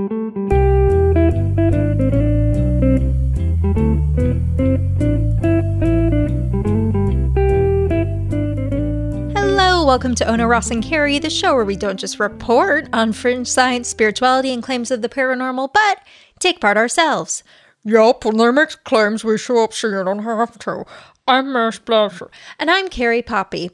Hello, welcome to Ona Ross and Carrie, the show where we don't just report on fringe science, spirituality, and claims of the paranormal, but take part ourselves. Yup, when they make claims, we show up so you don't have to. I'm Ross Blocher. And I'm Carrie Poppy.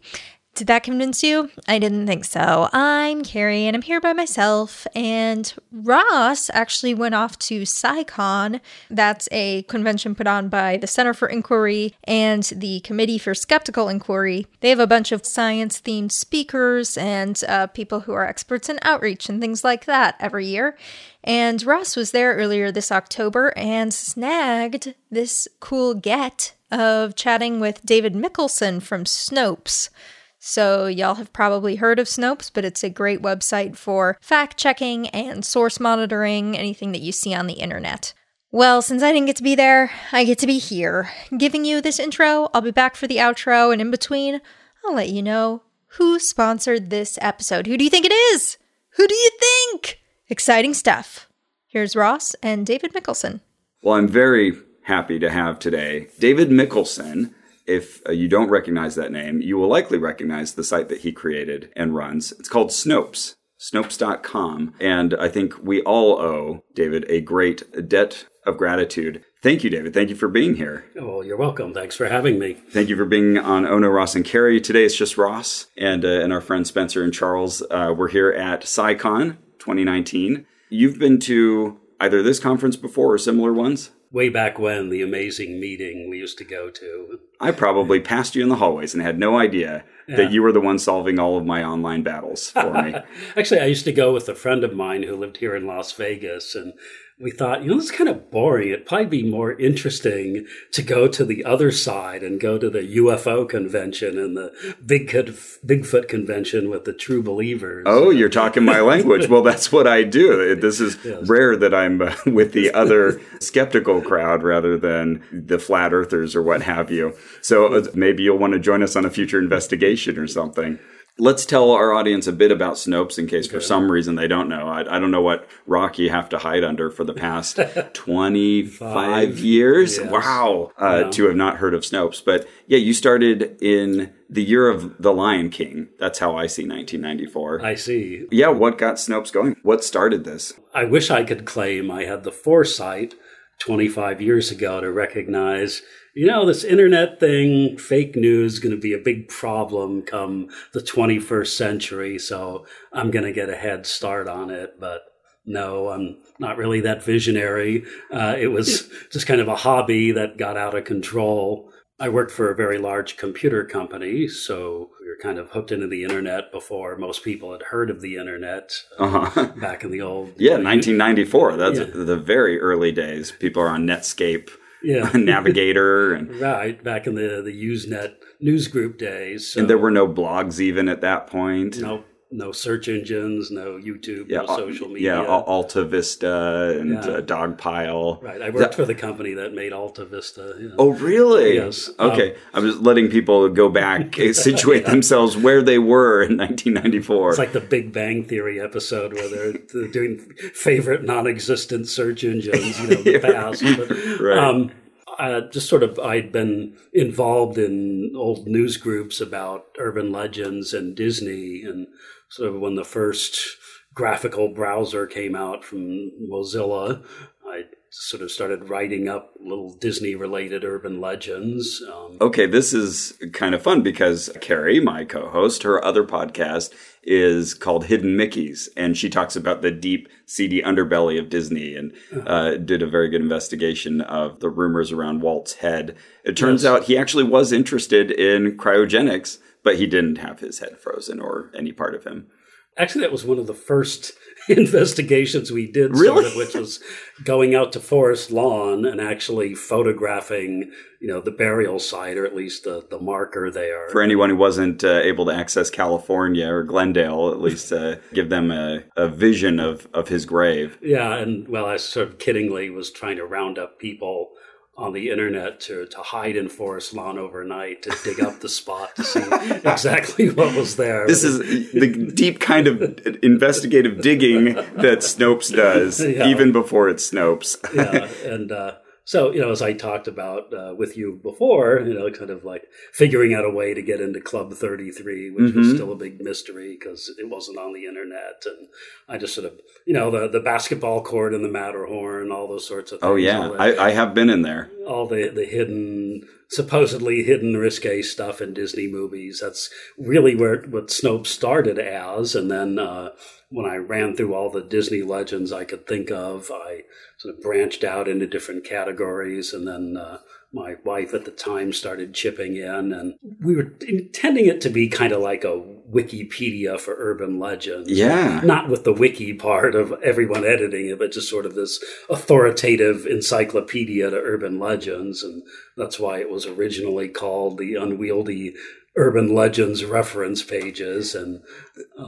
Did that convince you? I didn't think so. I'm Carrie and I'm here by myself. And Ross actually went off to CSICon. That's a convention put on by the Center for Inquiry and the Committee for Skeptical Inquiry. They have a bunch of science themed speakers and uh, people who are experts in outreach and things like that every year. And Ross was there earlier this October and snagged this cool get of chatting with David Mikkelson from Snopes. So, y'all have probably heard of Snopes, but it's a great website for fact checking and source monitoring anything that you see on the internet. Well, since I didn't get to be there, I get to be here, giving you this intro. I'll be back for the outro, and in between, I'll let you know who sponsored this episode. Who do you think it is? Who do you think? Exciting stuff. Here's Ross and David Mikkelson. Well, I'm very happy to have today David Mikkelson. If uh, you don't recognize that name, you will likely recognize the site that he created and runs. It's called Snopes, snopes.com. And I think we all owe David a great debt of gratitude. Thank you, David. Thank you for being here. Oh, you're welcome. Thanks for having me. Thank you for being on Ono, Ross, and Carrie. Today it's just Ross and, uh, and our friends Spencer and Charles. Uh, we're here at CSICon 2019. You've been to either this conference before or similar ones? Way back when, the amazing meeting we used to go to. I probably passed you in the hallways and had no idea Yeah. that you were the one solving all of my online battles for me. Actually, I used to go with a friend of mine who lived here in Las Vegas, and we thought, you know, this is kind of boring. It'd probably be more interesting to go to the other side and go to the UFO convention and the Bigfoot, Bigfoot convention with the true believers. Oh, you're talking my language. Well, that's what I do. This is Yes. rare that I'm uh, with the other skeptical crowd rather than the flat earthers or what have you. So uh, maybe you'll want to join us on a future investigation or something. Let's tell our audience a bit about Snopes in case for some reason they don't know. I, I don't know what rock you have to hide under for the past 25 Five, years. yes. Wow. Uh, Yeah. To have not heard of Snopes. But yeah, you started in the year of The Lion King. That's how I see 1994. I see. Yeah, what got Snopes going? What started this? I wish I could claim I had the foresight 25 years ago to recognize, you know, this internet thing, fake news, is going to be a big problem come the 21st century. So I'm going to get a head start on it. But no, I'm not really that visionary. Uh, it was just kind of a hobby that got out of control. I worked for a very large computer company, so we were kind of hooked into the internet before most people had heard of the internet Uh huh. back in the old Yeah, 1994. That's Yeah. the very early days. People are on Netscape, yeah Navigator, and, right back in the the Usenet news group days so and there were no blogs even at that point. no no search engines no YouTube Yeah, no uh, social media Yeah, Alta Vista and Yeah. uh, Dogpile. right I worked for the company that made Alta Vista yeah. Oh, really? Yes. Um, Okay. I was letting people go back, situate themselves where they were in 1994. it's like the Big Bang Theory episode where they're, they're doing favorite non-existent search engines, you know, the past. But, Right. um, uh, just sort of, I'd been involved in old news groups about urban legends and Disney, and sort of when the first graphical browser came out from Mozilla, I sort of started writing up little Disney-related urban legends. Um, Okay, this is kind of fun because Carrie, my co host, her other podcast is called Hidden Mickeys, and she talks about the deep, seedy underbelly of Disney and uh, did a very good investigation of the rumors around Walt's head. It turns Yes. out he actually was interested in cryogenics, but he didn't have his head frozen or any part of him. Actually, that was one of the first investigations we did, Really? sort of, which was going out to Forest Lawn and actually photographing, you know, the burial site or at least the, the marker there. For anyone who wasn't uh, able to access California or Glendale, at least uh, give them a, a vision of, of his grave. yeah, and well, I sort of kiddingly was trying to round up people on the internet to, to hide in forest lawn overnight to dig up the spot to see exactly what was there. This is the deep kind of investigative digging that Snopes does, Yeah. even before it's Snopes. yeah, and uh, so you know, as I talked about uh, with you before, you know, kind of like figuring out a way to get into Club Thirty Three, which was Mhm. still a big mystery because it wasn't on the internet, and I just sort of, you know, the the basketball court in the Matterhorn, all those sorts of things. Oh yeah, the, I, I have been in there. all the the hidden, supposedly hidden risque stuff in Disney movies. That's really where what Snopes started as, and then. Uh, when I ran through all the Disney legends I could think of, I sort of branched out into different categories, and then uh, my wife at the time started chipping in, and we were intending it to be kind of like a Wikipedia for urban legends. Yeah. Not with the wiki part of everyone editing it, but just sort of this authoritative encyclopedia to urban legends. And that's why it was originally called the Unwieldy Urban Legends Reference Pages and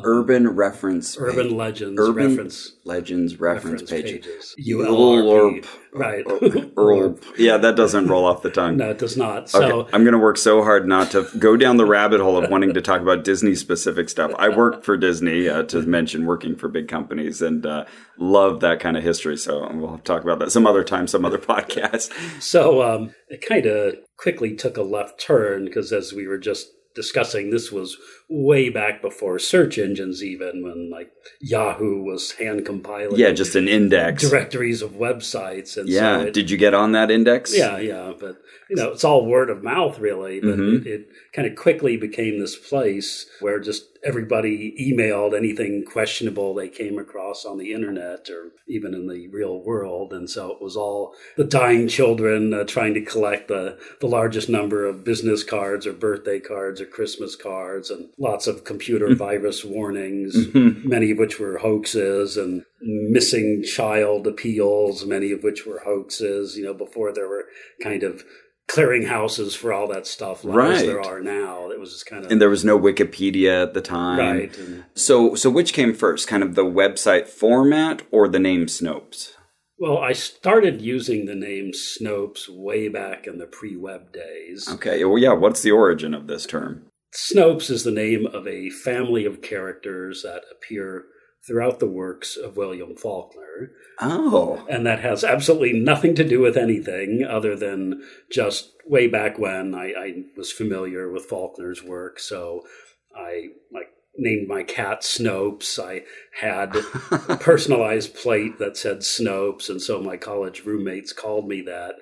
Urban reference. Urban page. Legends Urban Reference Legends reference, reference page. pages. Ulurp. ULRP. Right. Url. Yeah, that doesn't roll off the tongue. No, it does not. Okay, So, I'm going to work so hard not to go down the rabbit hole of wanting to talk about Disney specific stuff. I worked for Disney, uh, to mention working for big companies, and uh, love that kind of history. So we'll talk about that some other time, some other podcast. so um, it kind of quickly took a left turn because as we were just discussing, this was way back before search engines, even when like Yahoo was hand compiling. Yeah, just an index. directories of websites, and Yeah. so it, Did you get on that index? Yeah, yeah, but you know, it's all word of mouth, really. But Mhm. it, it kind of quickly became this place where just everybody emailed anything questionable they came across on the internet or even in the real world, and so it was all the dying children uh, trying to collect the the largest number of business cards or birthday cards or Christmas cards, and lots of computer mm-hmm. virus warnings, mm-hmm. many of which were hoaxes, and missing child appeals, many of which were hoaxes. You know, before there were kind of clearing houses for all that stuff like as there are now. It was just kind of And there was no Wikipedia at the time. right. And, So, so which came first, kind of the website format or the name Snopes? well, I started using the name Snopes way back in the pre-web days. Okay, well, yeah. What's the origin of this term? Snopes is the name of a family of characters that appear throughout the works of William Faulkner. Oh, and that has absolutely nothing to do with anything other than just way back when I, I was familiar with Faulkner's work. So I like named my cat Snopes. I had a personalized plate that said Snopes, and so my college roommates called me that.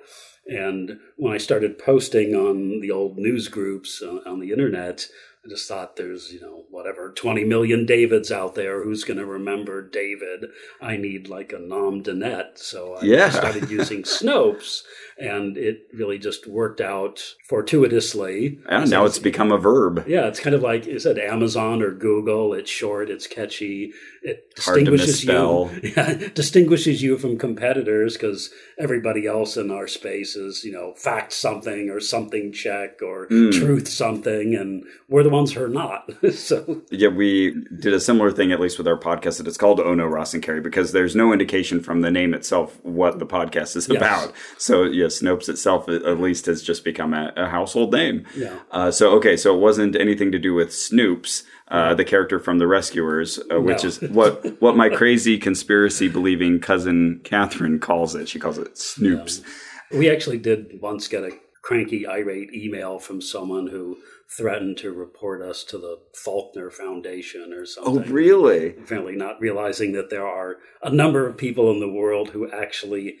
And when I started posting on the old news groups uh, on the internet, I just thought there's, you know, whatever, 20 million Davids out there. Who's going to remember David? I need like a nom de net. So I Yeah. started using Snopes, and it really just worked out fortuitously. yeah, now it's become a verb. Yeah, it's kind of like you said, Amazon or Google. It's short, it's catchy, it distinguishes you. Yeah, distinguishes you from competitors because everybody else in our space is, you know, fact something or something check or Mm. truth something, and we're the ones are not. so Yeah, we did a similar thing, at least with our podcast, that it's called Ono Ross and Carrie because there's no indication from the name itself what the podcast is Yes. about. So, yeah, Snopes itself at least has just become a, a household name. Yeah. Uh, so, okay, so it wasn't anything to do with Snoops, uh, the character from The Rescuers, uh, which No. is what what my crazy conspiracy believing cousin Catherine calls it. She calls it Snoops. we actually did once get a cranky, irate email from someone who threatened to report us to the Faulkner Foundation or something. Oh, really? apparently not realizing that there are a number of people in the world who actually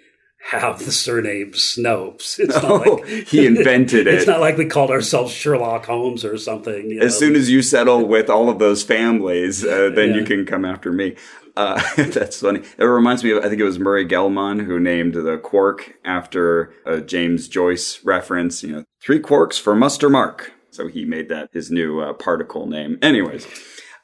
have the surname Snopes. It's not Oh, like he invented it. It's not like we called ourselves Sherlock Holmes or something. you As know. soon as you settle with all of those families, uh, then you can come after me. Uh, that's funny. It reminds me of, I think it was Murray Gell-Mann who named the quark after a James Joyce reference, you know, three quarks for Muster Mark. So he made that his new uh, particle name. Anyways.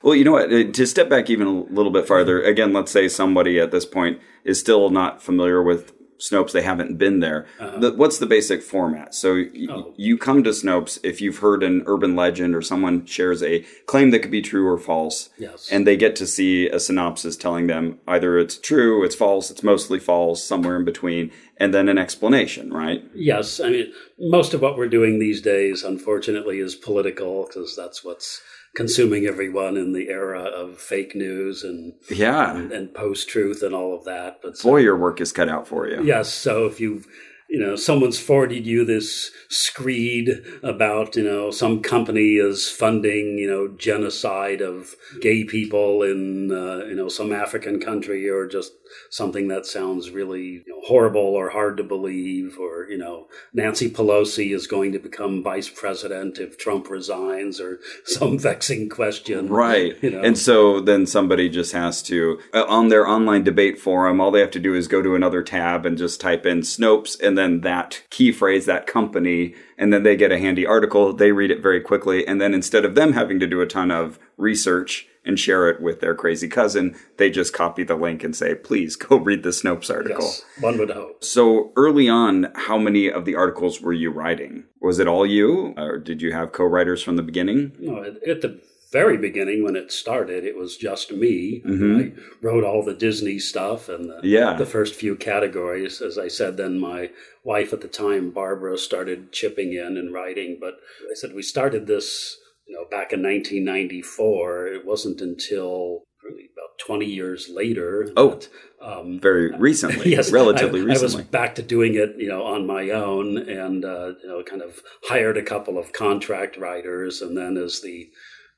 Well, you know what? uh, To step back even a little bit farther, again, let's say somebody at this point is still not familiar with Snopes, they haven't been there. Uh-huh. The, what's the basic format? So y- Oh. you come to Snopes if you've heard an urban legend or someone shares a claim that could be true or false. Yes. And they get to see a synopsis telling them either it's true, it's false, it's mostly false, somewhere in between, and then an explanation, right? Yes, I mean, most of what we're doing these days, unfortunately, is political because that's what's consuming everyone in the era of fake news and Yeah. and, and post truth and all of that. But so, Boy, your work is cut out for you. yes, so if you've you know someone's forwarded you this screed about you know some company is funding you know genocide of gay people in uh, you know some African country or just something that sounds really you know, horrible or hard to believe or you know Nancy Pelosi is going to become vice president if Trump resigns or some vexing question Right. you know And so then somebody just has to, uh, on their online debate forum, all they have to do is go to another tab and just type in Snopes and then that key phrase, that company, and then they get a handy article. They read it very quickly. And then instead of them having to do a ton of research and share it with their crazy cousin, they just copy the link and say, please go read the Snopes article. yes, one would hope So early on, how many of the articles were you writing? Was it all you, or did you have co-writers from the beginning? No, at the very beginning when it started, it was just me. Mhm. I wrote all the Disney stuff and the, Yeah. the first few categories. As I said, then my wife at the time, Barbara, started chipping in and writing. But I said we started this, you know, back in 1994. It wasn't until really about 20 years later. Oh. that, um, Very recently, yes, relatively I, recently. I was back to doing it, you know, on my own, and uh, you know, kind of hired a couple of contract writers, and then as the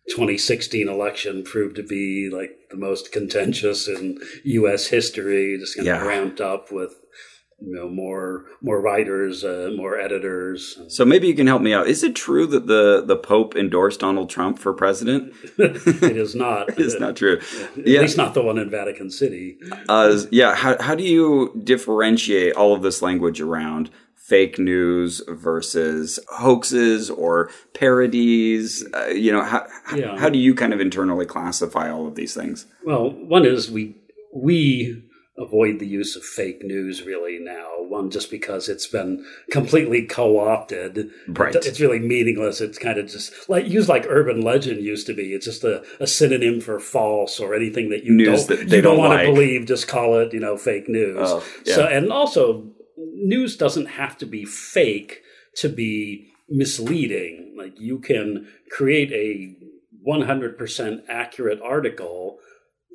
2016 election proved to be like the most contentious in U.S. history, just kind Yeah. of ramped up with you know more more writers, uh, more editors. So maybe you can help me out. Is it true that the, the Pope endorsed Donald Trump for president? it is not. It's not true. At Yeah. least not the one in Vatican City. Uh, yeah. How, how do you differentiate all of this language around fake news versus hoaxes or parodies? Uh, you know, how, how- Yeah. how do you kind of internally classify all of these things? Well, one is we we avoid the use of fake news really now. One just because it's been completely co-opted. Right. It's really meaningless. It's kind of just like used like urban legend used to be. It's just a, a synonym for false or anything that you News don't that you don't, don't want like. to believe. Just call it you know fake news. Oh, yeah. So and also news doesn't have to be fake to be misleading. Like you can create a 100% accurate article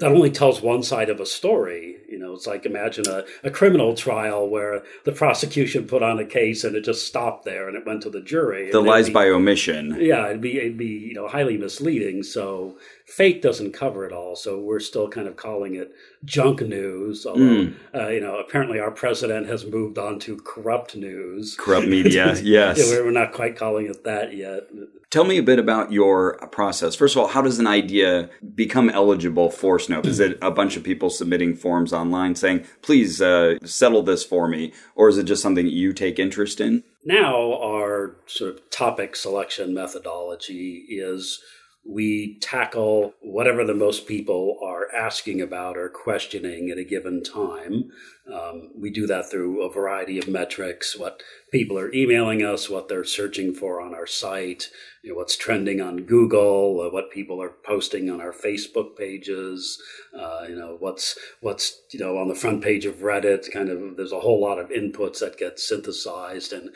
that only tells one side of a story. You know, it's like imagine a, a criminal trial where the prosecution put on a case and it just stopped there and it went to the jury. The lies be- by omission. yeah, it'd be it'd be you know highly misleading. So fake doesn't cover it all. So we're still kind of calling it junk news. Although Hmm. uh, you know apparently our president has moved on to corrupt news. Corrupt media, yes. Yeah, we're not quite calling it that yet. Tell me a bit about your process. First of all, how does an idea become eligible for Snopes? Is it a bunch of people submitting forms online saying, please uh, settle this for me? Or is it just something you take interest in? Now our sort of topic selection methodology is we tackle whatever the most people are asking about or questioning at a given time. Um, we do that through a variety of metrics, what people are emailing us, what they're searching for on our site, you know, what's trending on Google, uh, what people are posting on our Facebook pages, uh, you know, what's, what's, you know, on the front page of Reddit, kind of, there's a whole lot of inputs that get synthesized and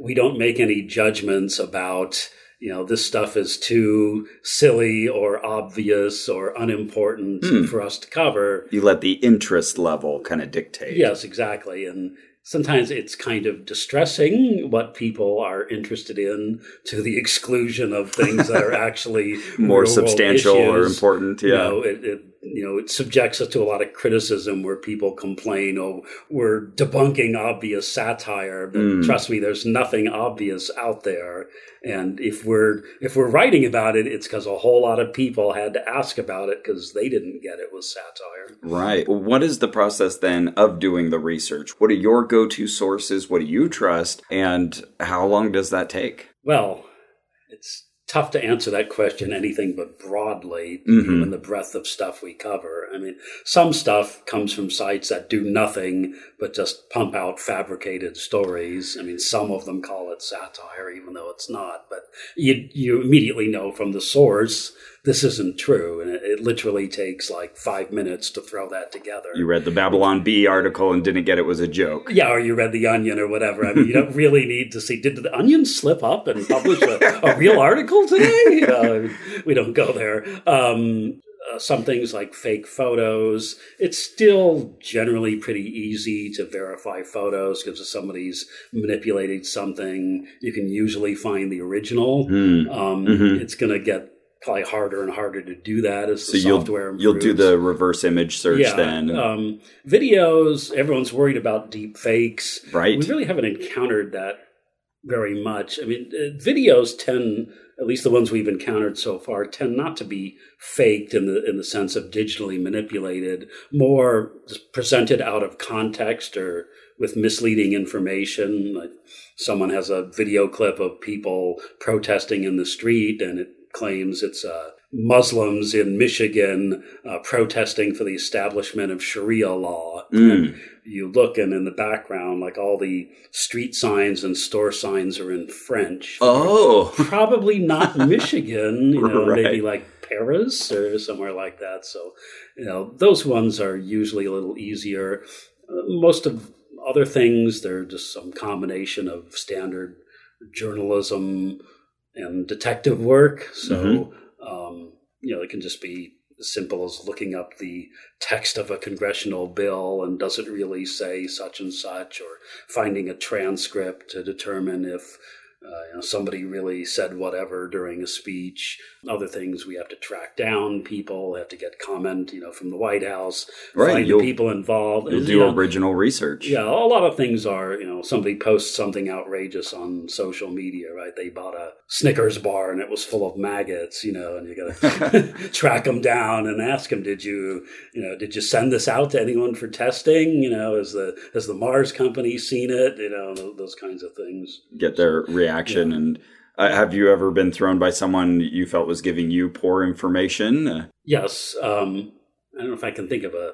we don't make any judgments about, you know, this stuff is too silly or obvious or unimportant Hmm. for us to cover. You let the interest level kind of dictate. Yes, exactly. And sometimes it's kind of distressing what people are interested in to the exclusion of things that are actually More substantial or important. Yeah. You know, it, it, you know, it subjects us to a lot of criticism where people complain, oh, we're debunking obvious satire. But Mm. trust me, there's nothing obvious out there. And if we're if we're writing about it, it's because a whole lot of people had to ask about it because they didn't get it was satire. Right. What is the process then of doing the research? What are your go to sources? What do you trust? And how long does that take? Well, tough to answer that question anything but broadly, Mhm. given the breadth of stuff we cover. I mean, some stuff comes from sites that do nothing but just pump out fabricated stories. I mean, some of them call it satire, even though it's not. But you you immediately know from the source this isn't true, and it, it literally takes like five minutes to throw that together. You read the Babylon Bee article and didn't get it was a joke. Yeah, or you read The Onion or whatever. I mean, you don't really need to see. Did the Onion slip up and publish a, a real article today? Know, we don't go there. Um, uh, some things like fake photos. It's still generally pretty easy to verify photos because if somebody's manipulating something, you can usually find the original. Hmm. Um, Mhm. It's going to get probably harder and harder to do that as So the you'll software improves. you'll do the reverse image search then, Um, videos, everyone's worried about deep fakes. right? We really haven't encountered that very much. I mean, uh, videos tend, at least the ones we've encountered so far, tend not to be faked in the in the sense of digitally manipulated, more presented out of context or with misleading information. Like someone has a video clip of people protesting in the street, and it claims it's uh, Muslims in Michigan uh, protesting for the establishment of Sharia law. Mm. And you look, and in the background, like all the street signs and store signs are in French. Oh, Probably not Michigan, you know, Right. maybe like Paris or somewhere like that. So, you know, those ones are usually a little easier. Uh, most of other things, they're just some combination of standard journalism and detective work. So, um, you know, it can just be as simple as looking up the text of a congressional bill and does it really say such and such, or finding a transcript to determine if uh, you know, somebody really said whatever during a speech. Other things we have to track down people, have to get comment, you know, from the White House, Right, find you'll- people involved. you'll You do know, original research. yeah, a lot of things are, you know, somebody posts something outrageous on social media, right? They bought a Snickers bar and it was full of maggots, you know, and you got to track them down and ask them, did you, you know, did you send this out to anyone for testing? You know, has the has the Mars company seen it? You know, those, those kinds of things. Get their reaction and. Uh, have you ever been thrown by someone you felt was giving you poor information? Yes, um, I don't know if I can think of a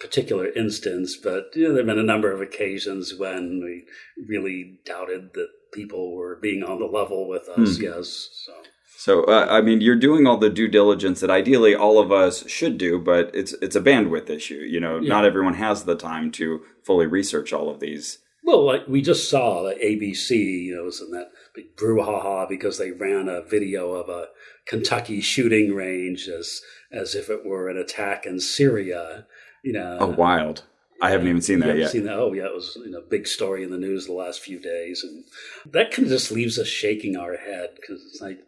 particular instance, but you know, there have been a number of occasions when we really doubted that people were being on the level with us. Yes, so So, uh, I mean, you're doing all the due diligence that ideally all of us should do, but it's it's a bandwidth issue. You know, Yeah. not everyone has the time to fully research all of these. Well, like we just saw the ABC, you know, was in that big brouhaha because they ran a video of a Kentucky shooting range as as if it were an attack in Syria. You know, Oh, wild! I haven't even seen that yet. Seen that? Oh, yeah, it was you know big story in the news the last few days, and that kind of just leaves us shaking our head because it's like,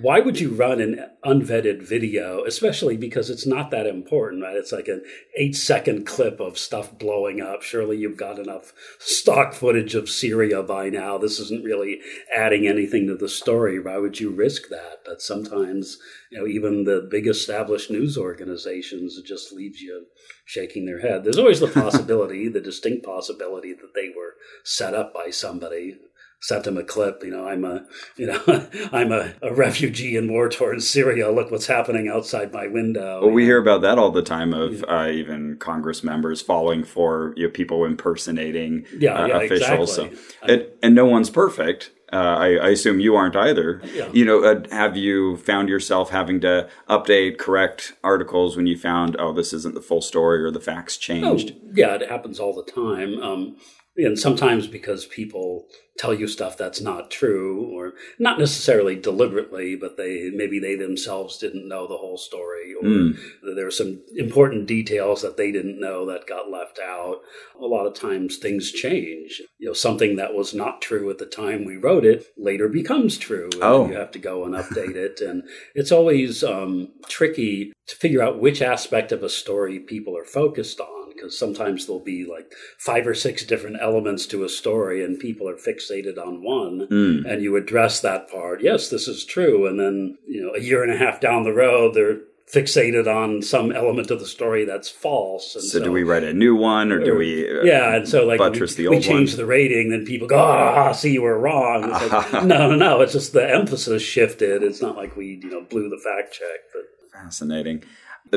why would you run an unvetted video, especially because it's not that important, right? It's like an eight second clip of stuff blowing up. Surely you've got enough stock footage of Syria by now. This isn't really adding anything to the story. Why would you risk that? But sometimes, you know, even the big established news organizations, just leaves you shaking their head. There's always the possibility, the distinct possibility that they were set up by somebody. Sent them a clip, you know. I'm a, you know, I'm a, a refugee in war-torn Syria. Look what's happening outside my window. Well, we hear about that all the time of uh, even Congress members falling for you know, people impersonating Yeah, uh, yeah, officials. exactly. So, and, and no one's perfect. Uh, I, I assume you aren't either. Yeah. You know, uh, have you found yourself having to update, correct articles when you found, oh, this isn't the full story or the facts Oh, changed? yeah, it happens all the time. Um, and sometimes because people tell you stuff that's not true, or not necessarily deliberately, but they maybe they themselves didn't know the whole story, or Mm. there are some important details that they didn't know that got left out. A lot of times things change. You know, something that was not true at the time we wrote it later becomes true. And Oh. you have to go and update it, and it's always um, tricky to figure out which aspect of a story people are focused on because sometimes there'll be like five or six different elements to a story and people are fixated on one Mm. and you address that part yes this is true and then you know a year and a half down the road they're fixated on some element of the story that's false. And So, do we write a new one, or do we? uh, yeah, and so like buttress we, the we change one? the rating, then people go, "Ah, see, you were wrong." Like, no, no, no. It's just the emphasis shifted. It's not like we, you know, blew the fact check. But Fascinating.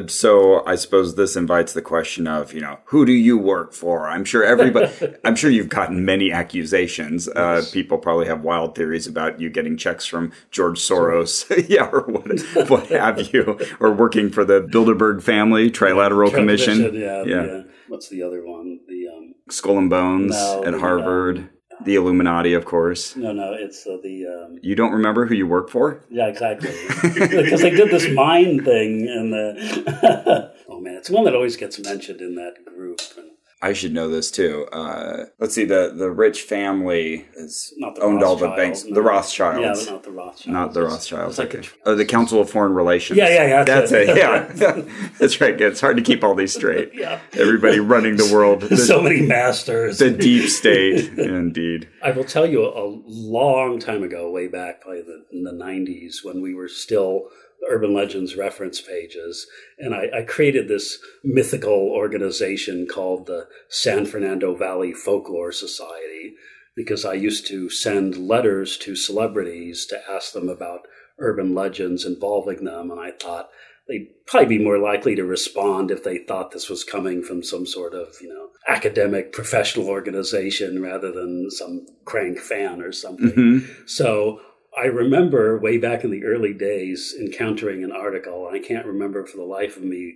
So I suppose this invites the question of, you know, who do you work for? I'm sure everybody, I'm sure you've gotten many accusations. Uh, people probably have wild theories about you getting checks from George Soros, yeah, or what, what have you, or working for the Bilderberg Family Trilateral Commission, yeah, yeah, The, uh, what's the other one? The um, Skull and Bones No, at Harvard, the Illuminati, of course. no, no, it's uh, the um, You don't remember who you work for? yeah, exactly, because they did this mind thing, and the oh man, it's one that always gets mentioned in that group. And I should know this too. Uh, let's see. The the rich family is Not the owned all the banks. no. The Rothschilds. yeah, not the Rothschilds. Not the Rothschilds. Like okay. oh, the Council of Foreign Relations. Yeah, yeah, yeah, That's, that's it. it. Yeah, that's right. It's hard to keep all these straight. Yeah. Everybody running the world. The, so many masters. the deep state, indeed. I will tell you a long time ago, way back, probably the, in the 90s, when we were still urban legends reference pages. And I, I created this mythical organization called the San Fernando Valley Folklore Society because I used to send letters to celebrities to ask them about urban legends involving them. And I thought, they'd probably be more likely to respond if they thought this was coming from some sort of, you know, academic professional organization rather than some crank fan or something. Mhm. So I remember way back in the early days encountering an article, and I can't remember for the life of me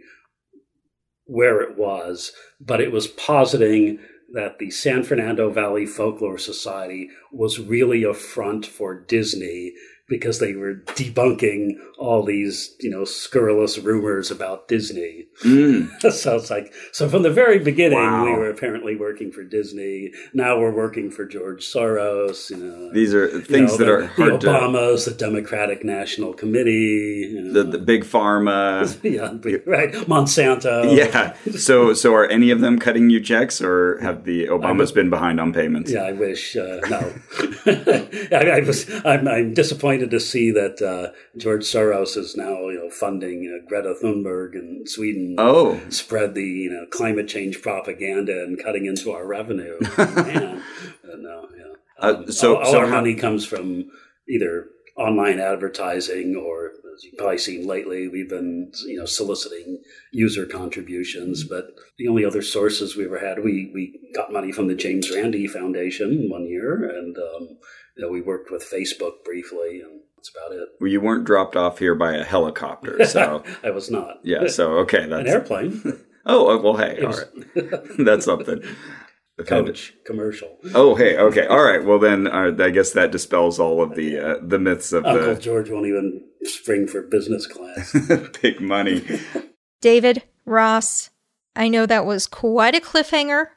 where it was, but it was positing that the San Fernando Valley Folklore Society was really a front for Disney because they were debunking all these, you know, scurrilous rumors about Disney. Mm. so it's like, so from the very beginning, Wow. we were apparently working for Disney. Now we're working for George Soros. You know, These are you things know, that the, are hard the to. Obamas, the Democratic National Committee. You know, The, the big pharma. yeah, right. Monsanto. Yeah. So so are any of them cutting you checks, or have the Obamas been behind on payments? Yeah, I wish. Uh, no, I, I was. I'm, I'm disappointed to see that uh, George Soros is now, you know, funding uh, Greta Thunberg in Sweden. Oh, Spread the you know climate change propaganda and cutting into our revenue. Man, Uh, no, yeah. Uh, so- all, all so our how- money comes from either online advertising or, as you've probably seen lately, we've been you know soliciting user contributions. But the only other sources we ever had, we we got money from the James Randi Foundation one year, and um, you know we worked with Facebook briefly, and that's about it. well, you weren't dropped off here by a helicopter, so I was not. yeah. So okay, that's An that's airplane, oh uh, well. Hey, all was- right, that's something. The found- coach, commercial. Oh, hey, okay, all right. Well, then uh, I guess that dispels all of the uh, the myths of Uncle the George won't even spring for business class. big money. David, Ross, I know that was quite a cliffhanger.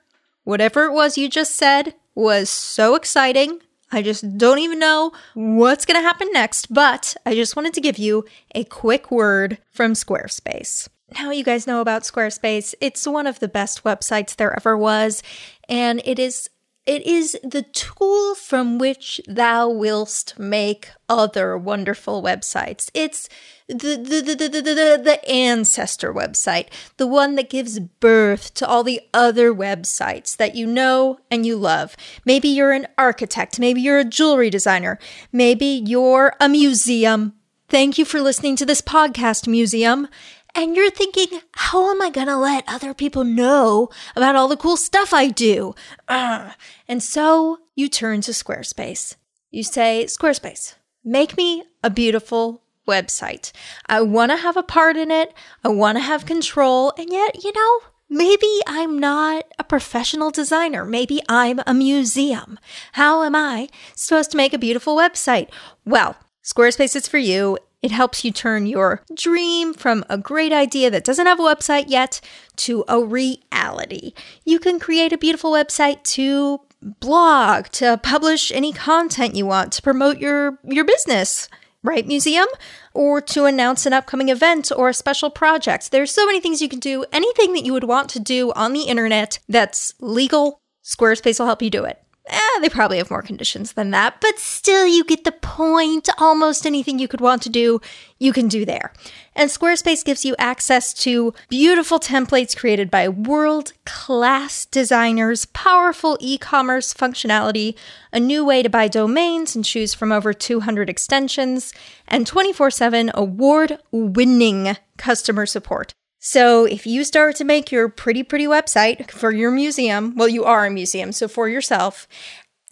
Whatever it was you just said was so exciting. I just don't even know what's going to happen next, but I just wanted to give you a quick word from Squarespace. Now, you guys know about Squarespace. It's one of the best websites there ever was, and it is it is the tool from which thou willst make other wonderful websites. It's the, the, the, the, the, the ancestor website, the one that gives birth to all the other websites that you know and you love. Maybe you're an architect, maybe you're a jewelry designer, maybe you're a museum. Thank you for listening to this podcast, museum. And you're thinking, how am I going to let other people know about all the cool stuff I do? Ugh. And so you turn to Squarespace. You say, Squarespace, make me a beautiful website. I want to have a part in it. I want to have control. And yet, you know, maybe I'm not a professional designer. Maybe I'm a museum. How am I supposed to make a beautiful website? Well, Squarespace is for you. It helps you turn your dream from a great idea that doesn't have a website yet to a reality. You can create a beautiful website to blog, to publish any content you want, to promote your, your business, right, museum? Or to announce an upcoming event or a special project. There's so many things you can do. Anything that you would want to do on the internet that's legal, Squarespace will help you do it. Eh, they probably have more conditions than that, but still, you get the point. Almost anything you could want to do, you can do there. And Squarespace gives you access to beautiful templates created by world class designers, powerful e commerce functionality, a new way to buy domains and choose from over 200 extensions, and 24 7 award winning customer support. So if you start to make your pretty, pretty website for your museum, well, you are a museum, so for yourself,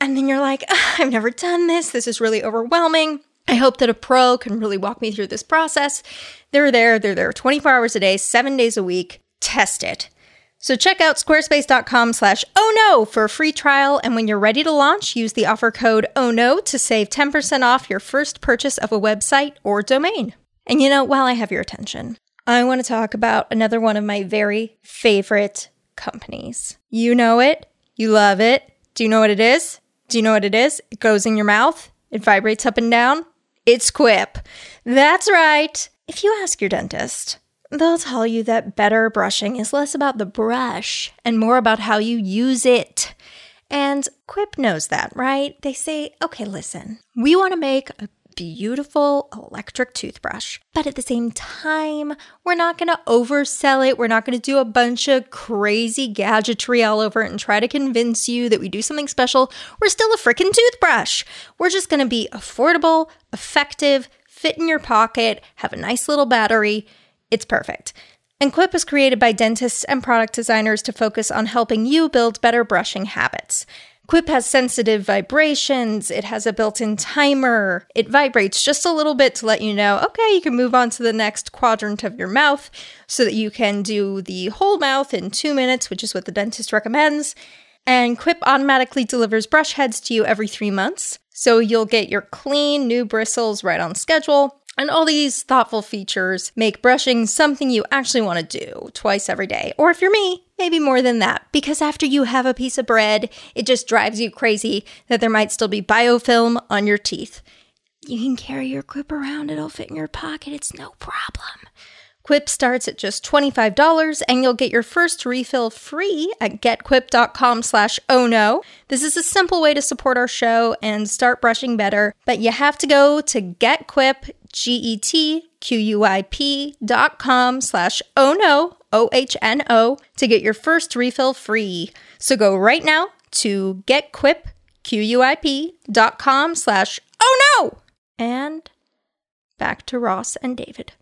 and then you're like, ah, I've never done this, this is really overwhelming. I hope that a pro can really walk me through this process. They're there, they're there 24 hours a day, seven days a week. Test it. So check out squarespace.com slash oh no for a free trial. And when you're ready to launch, use the offer code oh no to save 10% off your first purchase of a website or domain. And you know, while I have your attention, I want to talk about another one of my very favorite companies. You know it. You love it. Do you know what it is? Do you know what it is? It goes in your mouth. It vibrates up and down. It's Quip. That's right. If you ask your dentist, they'll tell you that better brushing is less about the brush and more about how you use it. And Quip knows that, right? They say, okay, listen, we want to make a beautiful electric toothbrush. But at the same time, we're not going to oversell it. We're not going to do a bunch of crazy gadgetry all over it and try to convince you that we do something special. We're still a freaking toothbrush. We're just going to be affordable, effective, fit in your pocket, have a nice little battery. It's perfect. And Quip was created by dentists and product designers to focus on helping you build better brushing habits. Quip has sensitive vibrations. It has a built in timer. It vibrates just a little bit to let you know, okay, you can move on to the next quadrant of your mouth so that you can do the whole mouth in two minutes, which is what the dentist recommends. And Quip automatically delivers brush heads to you every three months. So you'll get your clean, new bristles right on schedule. And all these thoughtful features make brushing something you actually want to do twice every day. Or if you're me, maybe more than that. Because after you have a piece of bread, it just drives you crazy that there might still be biofilm on your teeth. You can carry your quip around, it'll fit in your pocket, it's no problem. Quip starts at just $25 and you'll get your first refill free at getquip.com slash oh no. This is a simple way to support our show and start brushing better, but you have to go to getquip, G-E-T-Q-U-I-P dot com slash oh no, O-H-N-O to get your first refill free. So go right now to getquip, Q-U-I-P dot com slash oh no. And back to Ross and David.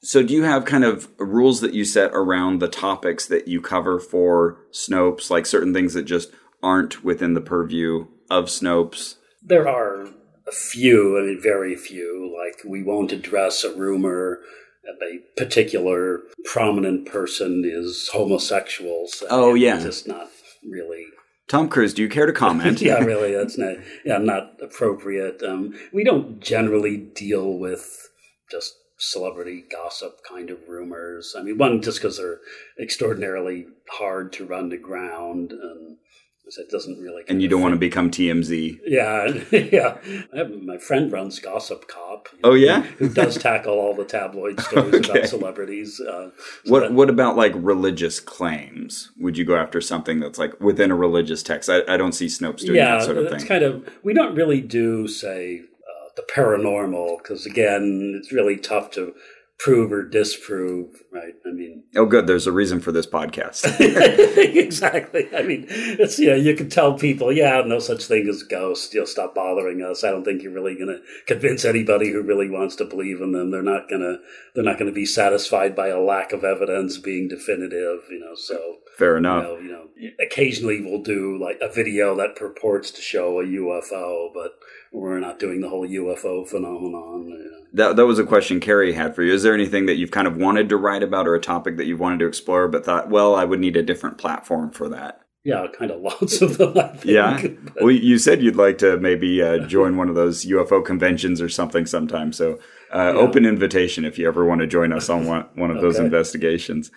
So, do you have kind of rules that you set around the topics that you cover for Snopes, like certain things that just aren't within the purview of Snopes? There are a few, I mean, very few. Like, we won't address a rumor that a particular prominent person is homosexual. So oh, yeah. Just not really Tom Cruise, do you care to comment? yeah, really, that's not yeah not appropriate. Um, we don't generally deal with just celebrity gossip kind of rumors. I mean, one just because they're extraordinarily hard to run to ground, and it doesn't really. And you don't fit. want to become TMZ. Yeah, yeah. my friend runs Gossip Cop. Oh yeah, who does tackle all the tabloid stories okay. about celebrities. Uh, so what that, What about like religious claims? Would you go after something that's like within a religious text? I, I don't see Snopes doing yeah, that sort of thing. Kind of. We don't really do say the paranormal because again it's really tough to prove or disprove right? I mean oh good. There's a reason for this podcast. Exactly. I mean it's you know you can tell people yeah no such thing as ghosts. You'll stop bothering us. I don't think you're really going to convince anybody who really wants to believe in them. They're not going to they're not going to be satisfied by a lack of evidence being definitive you know so. Fair enough. You know, you know occasionally we'll do like a video that purports to show a ufo but we're not doing the whole UFO phenomenon. That that was a question Carrie had for you. Is there anything that you've kind of wanted to write about, or a topic that you've wanted to explore, but thought, well, I would need a different platform for that? Yeah, kind of lots of them. Yeah. Well, you said you'd like to maybe uh, join one of those UFO conventions or something sometime. So, uh, yeah. open invitation if you ever want to join us on one, one of okay. those investigations.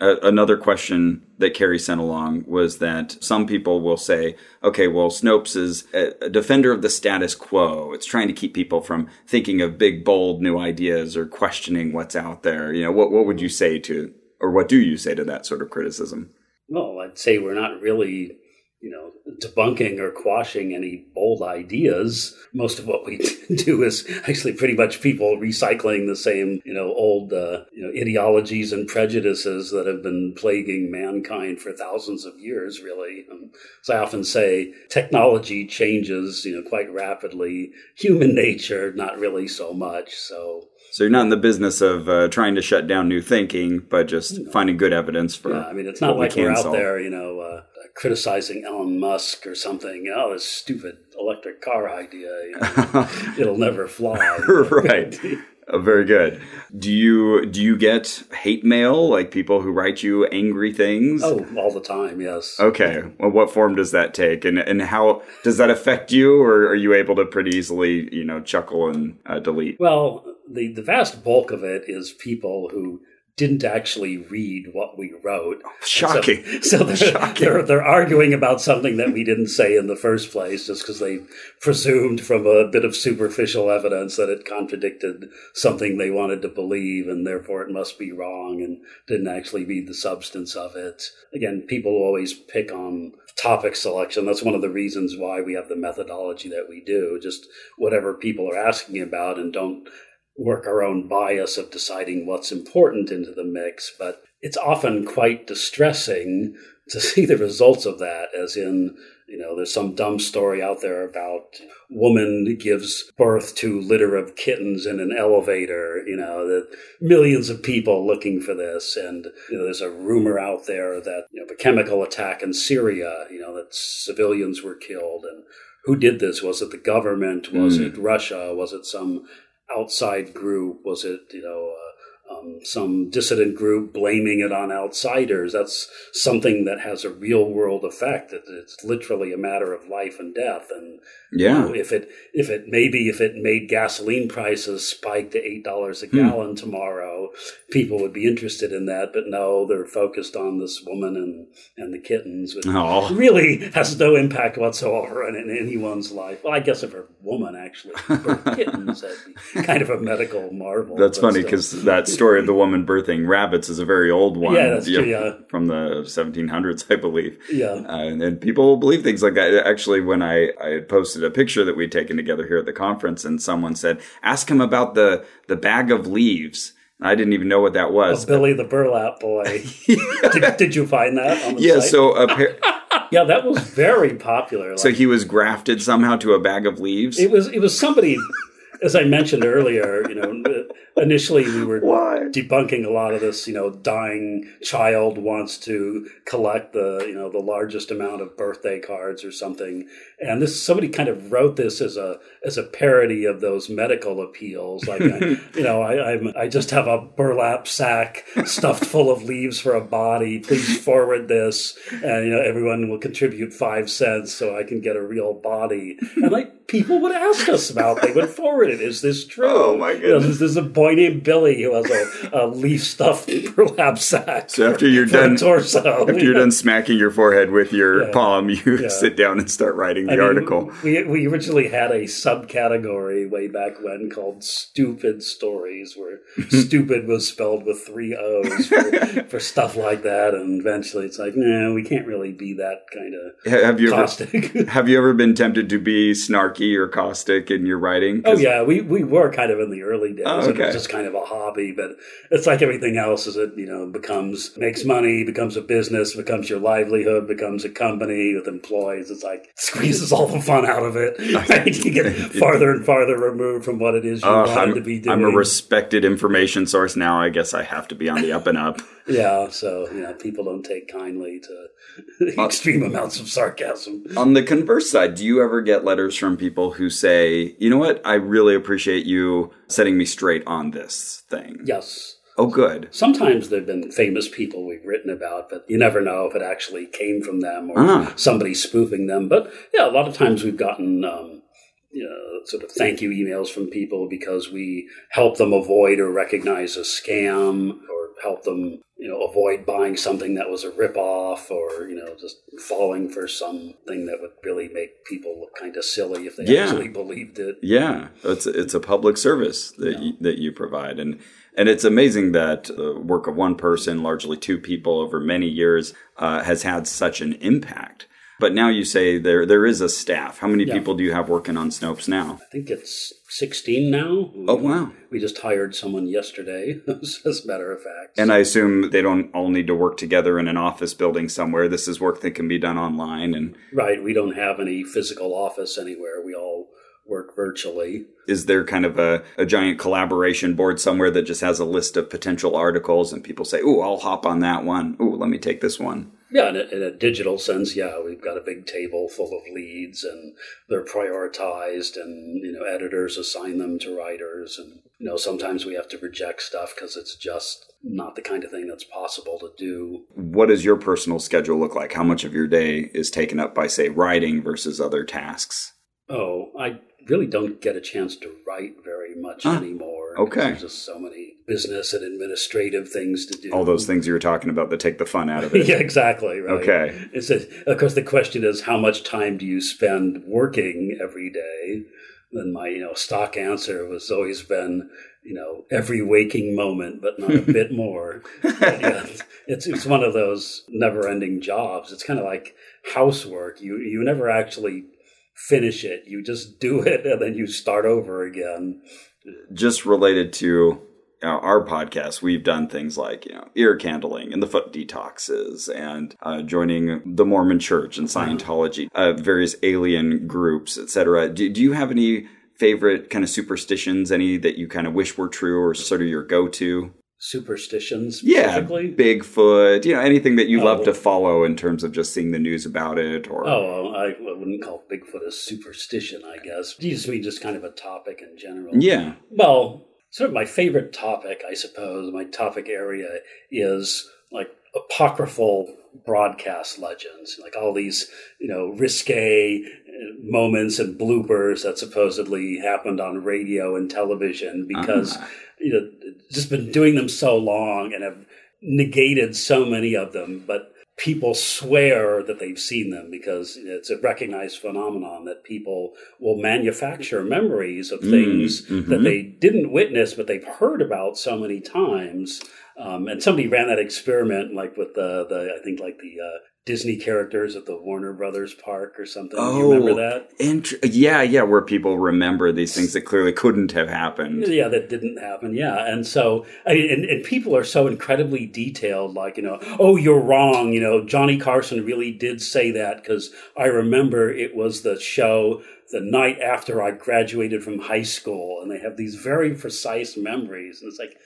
Another question that Carrie sent along was that some people will say, okay, well, Snopes is a, a, defender of the status quo. It's trying to keep people from thinking of big, bold new ideas or questioning what's out there. You know, what, what would you say to, or what do you say to that sort of criticism? Well, I'd say we're not really you know, debunking or quashing any bold ideas. Most of what we do is actually pretty much people recycling the same, you know, old, uh, you know, ideologies and prejudices that have been plaguing mankind for thousands of years, really. Um, as I often say, technology changes, you know, quite rapidly. Human nature, not really so much. So so you're not in the business of uh, trying to shut down new thinking, but just no. finding good evidence for. Yeah, I mean, it's not like we are out solve. there, you know, uh, criticizing Elon Musk or something. Oh, this stupid electric car idea. You know, it'll never fly. right. Oh, very good. Do you do you get hate mail like people who write you angry things? Oh, all the time. Yes. Okay. Well, what form does that take, and and how does that affect you, or are you able to pretty easily, you know, chuckle and uh, delete? Well, the, the vast bulk of it is people who didn't actually read what we wrote. Shocking. So, so they're, Shocking. They're, they're arguing about something that we didn't say in the first place just because they presumed from a bit of superficial evidence that it contradicted something they wanted to believe and therefore it must be wrong and didn't actually read the substance of it. Again, people always pick on topic selection. That's one of the reasons why we have the methodology that we do. Just whatever people are asking about and don't work our own bias of deciding what's important into the mix, but it's often quite distressing to see the results of that, as in, you know, there's some dumb story out there about woman gives birth to litter of kittens in an elevator, you know, that millions of people looking for this. And, you know, there's a rumor out there that, you know, the chemical attack in Syria, you know, that civilians were killed and who did this? Was it the government? Was mm. it Russia? Was it some outside group? Was it, you know, um, some dissident group blaming it on outsiders? That's something that has a real world effect. It's literally a matter of life and death. And yeah, you know, if it if it maybe if it made gasoline prices spike to eight dollars a hmm. gallon hmm. tomorrow, people would be interested in that. But no, they're focused on this woman and and the kittens, which oh. really has no impact whatsoever in, in anyone's life. Well, I guess if a woman actually kittens, that'd be kind of a medical marvel. That's funny because that story of the woman birthing rabbits is a very old one. Yeah, that's true. Yeah, from the 1700s, I believe. Yeah, uh, and, people believe things like that. Actually, when I I had posted a picture that we'd taken together here at the conference, and someone said, "Ask him about the the bag of leaves." I didn't even know what that was. Oh, Billy the burlap boy. did, did, you find that? yeah. Site? So. Uh, yeah, that was very popular. Like, so he was grafted somehow to a bag of leaves. It was. It was somebody as I mentioned earlier, you know, initially we were Why? debunking a lot of this. You know, dying child wants to collect the you know the largest amount of birthday cards or something, and this somebody kind of wrote this as a as a parody of those medical appeals. Like, I, you know, I I'm, I just have a burlap sack stuffed full of leaves for a body. Please forward this, and you know, everyone will contribute five cents so I can get a real body. And like people would ask us about, they would forward it. Is this true? Oh my goodness! You know, there's a boy named Billy who has a, a leaf stuffed burlap sack. So after you're done, torso, after you're done smacking your forehead with your yeah. palm, you yeah. sit down and start writing the I mean, article. We we originally had a subcategory way back when called "stupid stories," where "stupid" was spelled with three O's for, for, stuff like that, and eventually it's like, no, nah, we can't really be that kind of have you caustic. Ever, have you ever been tempted to be snarky or caustic in your writing? Oh yeah, we, we were kind of in the early days. Oh, okay. It was just kind of a hobby, but it's like everything else is it, you know, becomes, makes money, becomes a business, becomes your livelihood, becomes a company with employees. It's like squeezes all the fun out of it. You get farther and farther removed from what it is you uh, wanted I'm, to be doing. I'm a respected information source now. I guess I have to be on the up and up. yeah. So, you know, people don't take kindly to extreme amounts of sarcasm. On the converse side, do you ever get letters from people who say, you know what, I really appreciate you setting me straight on this thing? Yes. Oh, good. Sometimes there have been famous people we've written about, but you never know if it actually came from them or ah. somebody spoofing them. But yeah, a lot of times we've gotten um, you know, sort of thank you emails from people because we help them avoid or recognize a scam or help them you know, avoid buying something that was a ripoff or, you know, just falling for something that would really make people look kind of silly if they yeah. actually believed it. Yeah. It's, it's a public service that, yeah. you, that you provide. And, and it's amazing that the work of one person, largely two people over many years, uh, has had such an impact. But now you say there there is a staff. How many Yeah. people do you have working on Snopes now? I think it's 16 now. Oh wow. We just hired someone yesterday, as a matter of fact. And I assume they don't all need to work together in an office building somewhere. This is work that can be done online. And right, we don't have any physical office anywhere. We all work virtually. is there kind of a, a giant collaboration board somewhere that just has a list of potential articles and people say, "Oh, I'll hop on that one. Oh, let me take this one." Yeah, in a, in a digital sense, yeah, we've got a big table full of leads, and they're prioritized, and you know, editors assign them to writers, and you know, sometimes we have to reject stuff because it's just not the kind of thing that's possible to do. What does your personal schedule look like? How much of your day is taken up by say writing versus other tasks? Oh, I really don't get a chance to write very much Ah, anymore. okay. There's just so many business and administrative things to do. All those things you were talking about that take the fun out of it. yeah, exactly. Right. Okay. It's a, of course the question is how much time do you spend working every day? Then my you know stock answer was always been you know every waking moment, but not a bit more. But, yeah, it's it's one of those never ending jobs. It's kind of like housework. You you never actually finish it. You just do it and then you start over again. just related to our podcast, we've done things like you know ear candling and the foot detoxes, and uh, joining the Mormon Church and Scientology, uh, various alien groups, etc. Do, do you have any favorite kind of superstitions? Any that you kind of wish were true, or sort of your go-to? Superstitions Yeah. Bigfoot. You know anything that you Oh. love to follow in terms of just seeing the news about it, or Oh, I wouldn't call Bigfoot a superstition, I guess. You just mean just kind of a topic in general. yeah, Well, sort of my favorite topic, I suppose, my topic area is like apocryphal broadcast legends, like all these, you know, risque moments and bloopers that supposedly happened on radio and television because, Ah. you know, just been doing them so long and have negated so many of them, but people swear that they've seen them because it's a recognized phenomenon that people will manufacture memories of things mhm. that they didn't witness but they've heard about so many times um, and somebody ran that experiment like with the, the i think like the uh, disney characters at the warner brothers park or something Do you remember that Int- yeah, yeah, where people remember these things that clearly couldn't have happened. Yeah, that didn't happen. Yeah, and so I mean, and, and people are so incredibly detailed. Like you know, oh, you're wrong. You know, Johnny Carson really did say that because I remember it was the show the night after I graduated from high school, and they have these very precise memories. And it's like,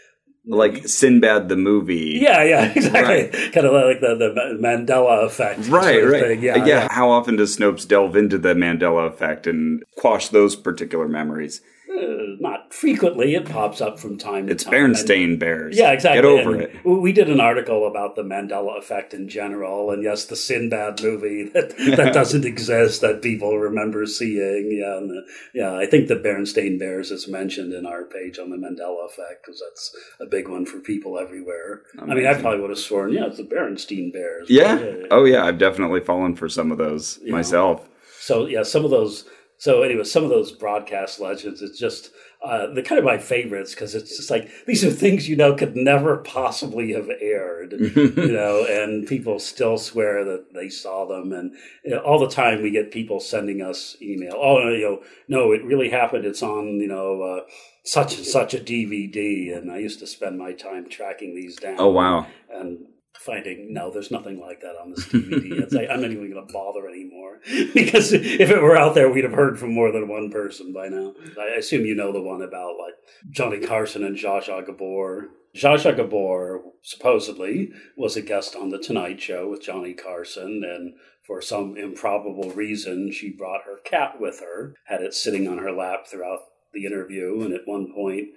Like Sinbad the movie. yeah, yeah, exactly. Kind of like the, the Mandela effect, Right, sort of right. yeah, Yeah, yeah. How often does Snopes delve into the Mandela effect and quash those particular memories? Uh, not frequently. It pops up from time to It's time. and- Bears. Yeah, exactly. Get over And it. We did an article about the Mandela effect in general, and yes, the Sinbad movie that, that doesn't exist that people remember seeing. Yeah, and the, yeah, I think the Bernstein Bears is mentioned in our page on the Mandela effect because that's a big one for people everywhere. I mean, I probably would have sworn, yeah, it's the Bernstein Bears. Yeah. Oh, yeah. I've definitely fallen for some of those myself. So yeah, some of those. So anyway, some of those broadcast legends. It's just uh, they're kind of my favorites because it's just like these are things you know could never possibly have aired, you know, and people still swear that they saw them, and you know, all the time we get people sending us email. Oh, no, you know, no, it really happened. It's on, you know. Uh, such and such a DVD, and I used to spend my time tracking these down. Oh, wow. And finding no, there's nothing like that on this DVD. Like, I'm not even going to bother anymore because if it were out there, we'd have heard from more than one person by now. I assume you know the one about like Johnny Carson and Zsa Gabor. Zsa Gabor supposedly was a guest on the Tonight Show with Johnny Carson, and for some improbable reason, she brought her cat with her, had it sitting on her lap throughout the interview, and at one point.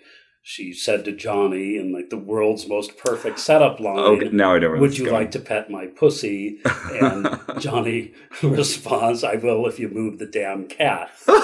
She said to Johnny in like the world's most perfect setup line, Okay, now I know would you going. like to pet my pussy? And Johnny responds, I will if you move the damn cat. now,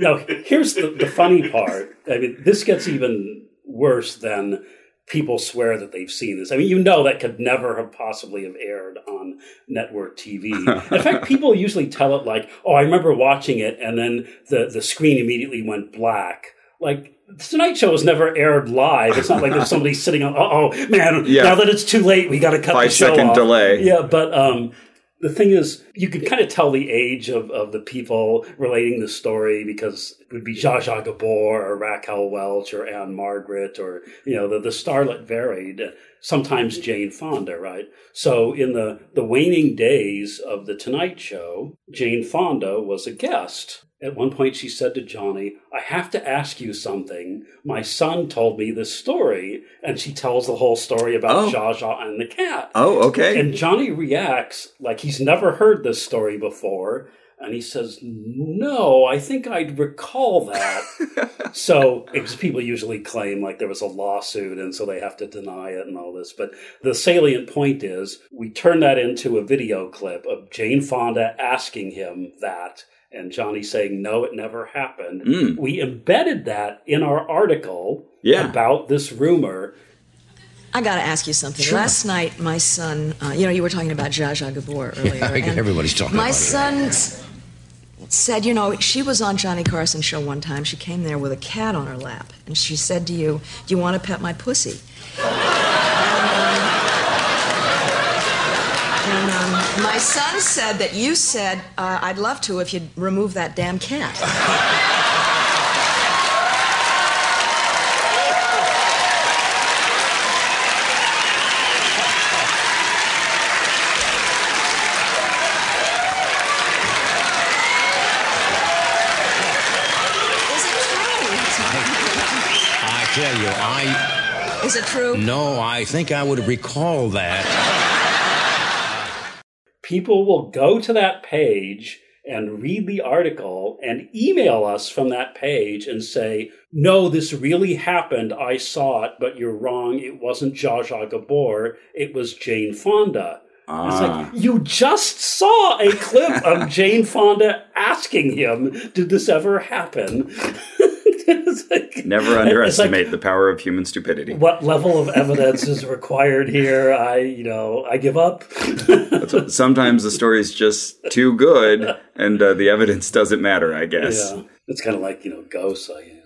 now, here's the, the funny part. I mean, this gets even worse than people swear that they've seen this. I mean, you know that could never have possibly have aired on network TV. In fact, people usually tell it like, oh, I remember watching it and then the, the screen immediately went black. Like, the Tonight Show was never aired live. It's not like there's somebody sitting on, oh, man, Yeah. now that it's too late, we got to cut Five the show second off. delay. Yeah, but um, the thing is, you could kind of tell the age of, of the people relating the story because it would be Zsa Zsa Gabor or Raquel Welch or Ann-Margret or, you know, the, the starlet varied. Sometimes Jane Fonda, right? So in the, the waning days of The Tonight Show, Jane Fonda was a guest. At one point, she said to Johnny, I have to ask you something. My son told me this story. And she tells the whole story about Oh. Zsa Zsa and the cat. Oh, okay. And Johnny reacts like he's never heard this story before. And he says, No, I think I'd recall that. so, because people usually claim like there was a lawsuit and so they have to deny it and all this. But the salient point is we turn that into a video clip of Jane Fonda asking him that. And Johnny saying, No, it never happened. Mm. We embedded that in our article Yeah. about this rumor. I got to ask you something. Last night, my son, uh, you know, you were talking about Zsa Zsa Gabor earlier. Yeah, and everybody's talking My about it. son said, you know, she was on Johnny Carson show one time. She came there with a cat on her lap, and she said to you, "Do you want to pet my pussy?" And um, my son said that you said, uh, "I'd love to if you'd remove that damn cat." Is it true? I tell you, I Is it true? no, I think I would recall that. People will go to that page and read the article and email us from that page and say, no, this really happened. I saw it, but you're wrong. It wasn't Zsa Zsa Gabor. It was Jane Fonda. It's Ah. like, you just saw a clip of Jane Fonda asking him, did this ever happen? Like- Never it's like, underestimate the power of human stupidity. what level of evidence is required here? I, you know, I give up. Sometimes the story's just too good, and uh, the evidence doesn't matter. I guess. Yeah, it's kind of like you know ghosts. I, you know.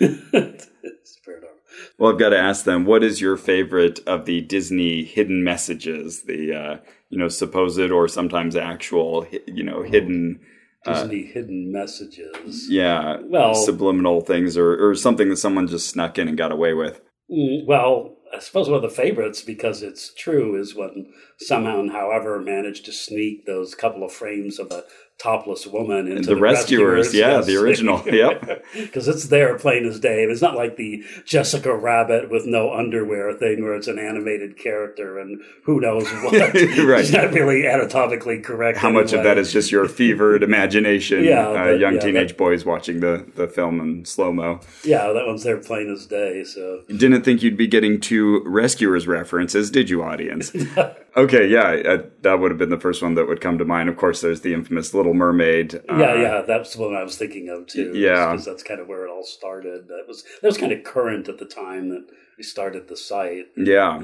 it's fair enough. Well, I've got to ask them, what is your favorite of the Disney hidden messages? The uh, you know supposed or sometimes actual you know hidden Disney hidden messages. yeah Well- subliminal things or or something that someone just snuck in and got away with. Mm, well, I suppose one of the favorites because it's true is when somehow and however managed to sneak those couple of frames of a topless woman into the Rescuers, yeah, the original, yep. Because it's there plain as day. It's not like the Jessica Rabbit with no underwear thing where it's an animated character and who knows what. Right. It's not really anatomically correct. How much of that is just your fevered imagination? Yeah, uh, but, young yeah, teenage that- boys watching the the film in slow mo. Yeah, that one's there plain as day. So Didn't think you'd be getting two Rescuers references, did you, audience? okay, yeah, uh, that would have been the first one that would come to mind. Of course, there's the infamous Little Mermaid. yeah, uh, yeah, that's what I was thinking of too. yeah. because that's kind of where it all started. That was that was kind of current at the time that we started the site. Yeah.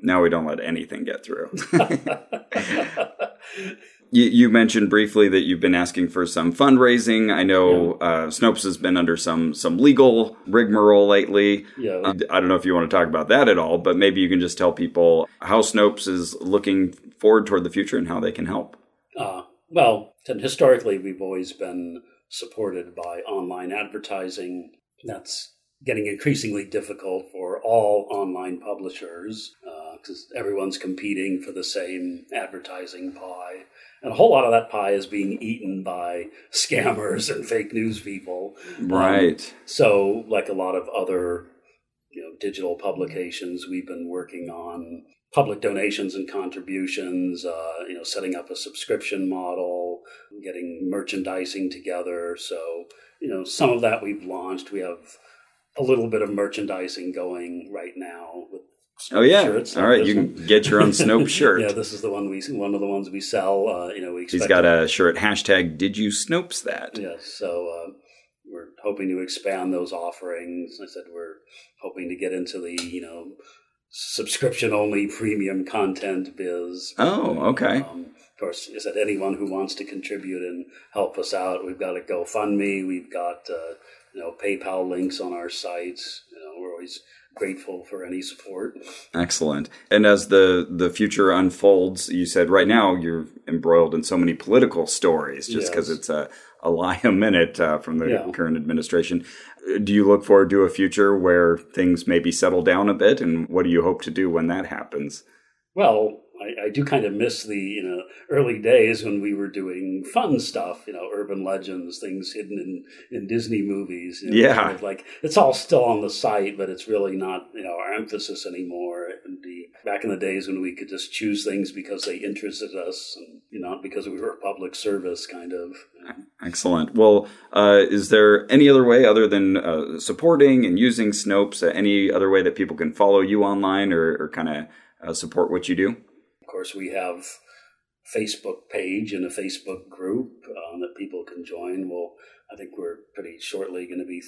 Now we don't let anything get through. you, you mentioned briefly that you've been asking for some fundraising. I know uh, Snopes has been under some some legal rigmarole lately. Yeah. Uh, I don't know if you want to talk about that at all, but maybe you can just tell people how Snopes is looking forward toward the future and how they can help. Uh, well, historically, we've always been supported by online advertising. That's getting increasingly difficult for all online publishers because everyone's competing for the same advertising pie. And a whole lot of that pie is being eaten by scammers and fake news people. Um, Right. so, like a lot of other, you know, digital publications, we've been working on public donations and contributions. Uh, you know, setting up a subscription model, getting merchandising together. So, you know, some of that we've launched. We have a little bit of merchandising going right now Oh yeah. shirts All right, you one. can get your own Snope shirt. Yeah, this is the one we one of the ones we sell. Uh, you know, we he's got a shirt hashtag Did you Snopes that? Yes, so uh, we're hoping to expand those offerings. I said we're hoping to get into the you know subscription only premium content biz. Oh, okay. Um, of course, I said anyone who wants to contribute and help us out, we've got a GoFundMe, we've got uh, you know PayPal links on our sites. We're always grateful for any support. Excellent. And as the the future unfolds, you said right now you're embroiled in so many political stories just because Yes. it's a, a lie a minute uh, from the Yeah. current administration. Do you look forward to a future where things maybe settle down a bit? And what do you hope to do when that happens? Well, I, I do kind of miss the you know early days when we were doing fun stuff, you know, urban legends, things hidden in, in Disney movies. you know, Yeah. kind of like it's all still on the site, but it's really not you know our emphasis anymore. It would be back in the days when we could just choose things because they interested us, and you know, because we were a public service kind of. Excellent. Well, uh, is there any other way other than uh, supporting and using Snopes? Uh, any other way that people can follow you online or, or kind of uh, support what you do? Of course, we have Facebook page and a Facebook group um, that people can join. Well, I think we're pretty shortly going to be.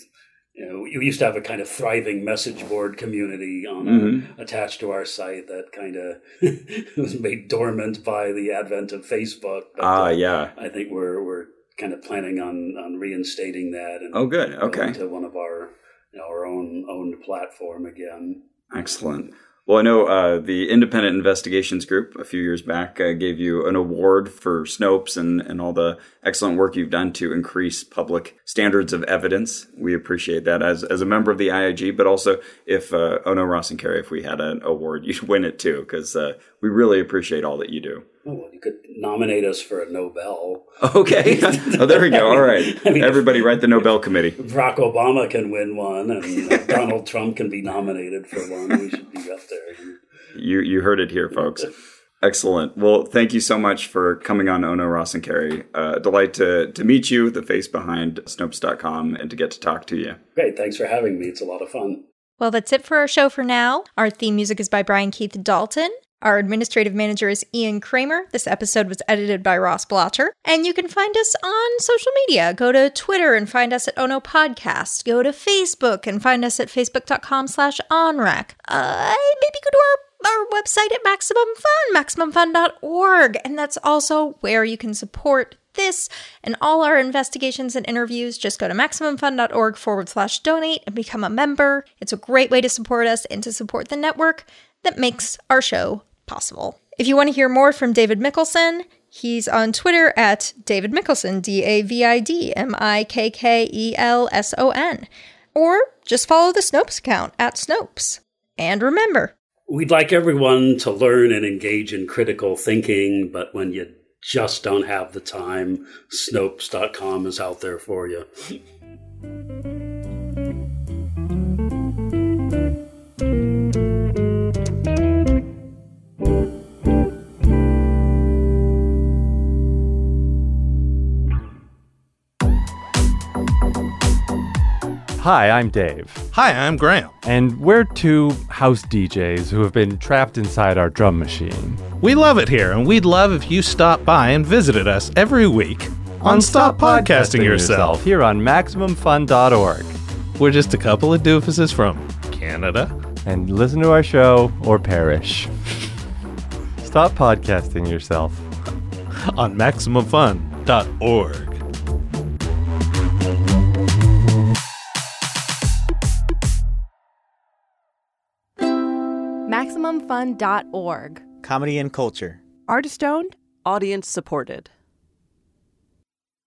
You know, we used to have a kind of thriving message board community on our, attached to our site that kind of was made dormant by the advent of Facebook. Ah, uh, yeah. I think we're we're kind of planning on on reinstating that and Oh, good. Okay. to one of our you know, our own owned platform again. Excellent. Well, I know uh, the Independent Investigations Group a few years back uh, gave you an award for Snopes and, and all the excellent work you've done to increase public standards of evidence. We appreciate that as, as a member of the IIG, but also if, uh, oh no, Ross and Carrie, if we had an award, you'd win it too, because uh, we really appreciate all that you do. Oh, well, you could nominate us for a Nobel. Okay. oh, there we go. All right. I mean, Everybody write the Nobel Committee. Barack Obama can win one, and you know, Donald Trump can be nominated for one. We should be up there. You you heard it here, folks. Excellent. Well, thank you so much for coming on Ono Ross and Carey. Uh, delight to to meet you, the face behind Snopes.com, and to get to talk to you. Great, thanks for having me. It's a lot of fun. Well, that's it for our show for now. Our theme music is by Brian Keith Dalton. Our administrative manager is Ian Kramer. This episode was edited by Ross Blocher. And you can find us on social media. Go to Twitter and find us at Ono Podcast. Go to Facebook and find us at facebook.com slash onrack. Uh, maybe go to our, our website at Maximum Fun, maximumfun.org. And that's also where you can support this and all our investigations and interviews, just go to MaximumFun.org forward slash donate and become a member. It's a great way to support us and to support the network that makes our show possible. If you want to hear more from David Mikkelson, he's on Twitter at David Mikkelson, D A V I D M I K K E L S O N. Or just follow the Snopes account at Snopes. And remember, We'd like everyone to learn and engage in critical thinking, but when you just don't have the time, Snopes.com is out there for you. Hi, I'm Dave, Hi, I'm Graham. and we're two house DJs who have been trapped inside our drum machine. We love it here, and we'd love if you stopped by and visited us every week on Stop Podcasting Yourself. here on MaximumFun.org We're just a couple of doofuses from Canada. and listen to our show or perish. Stop podcasting yourself. on MaximumFun.org. MaximumFun.org. Comedy and culture. Artist owned, Audience supported.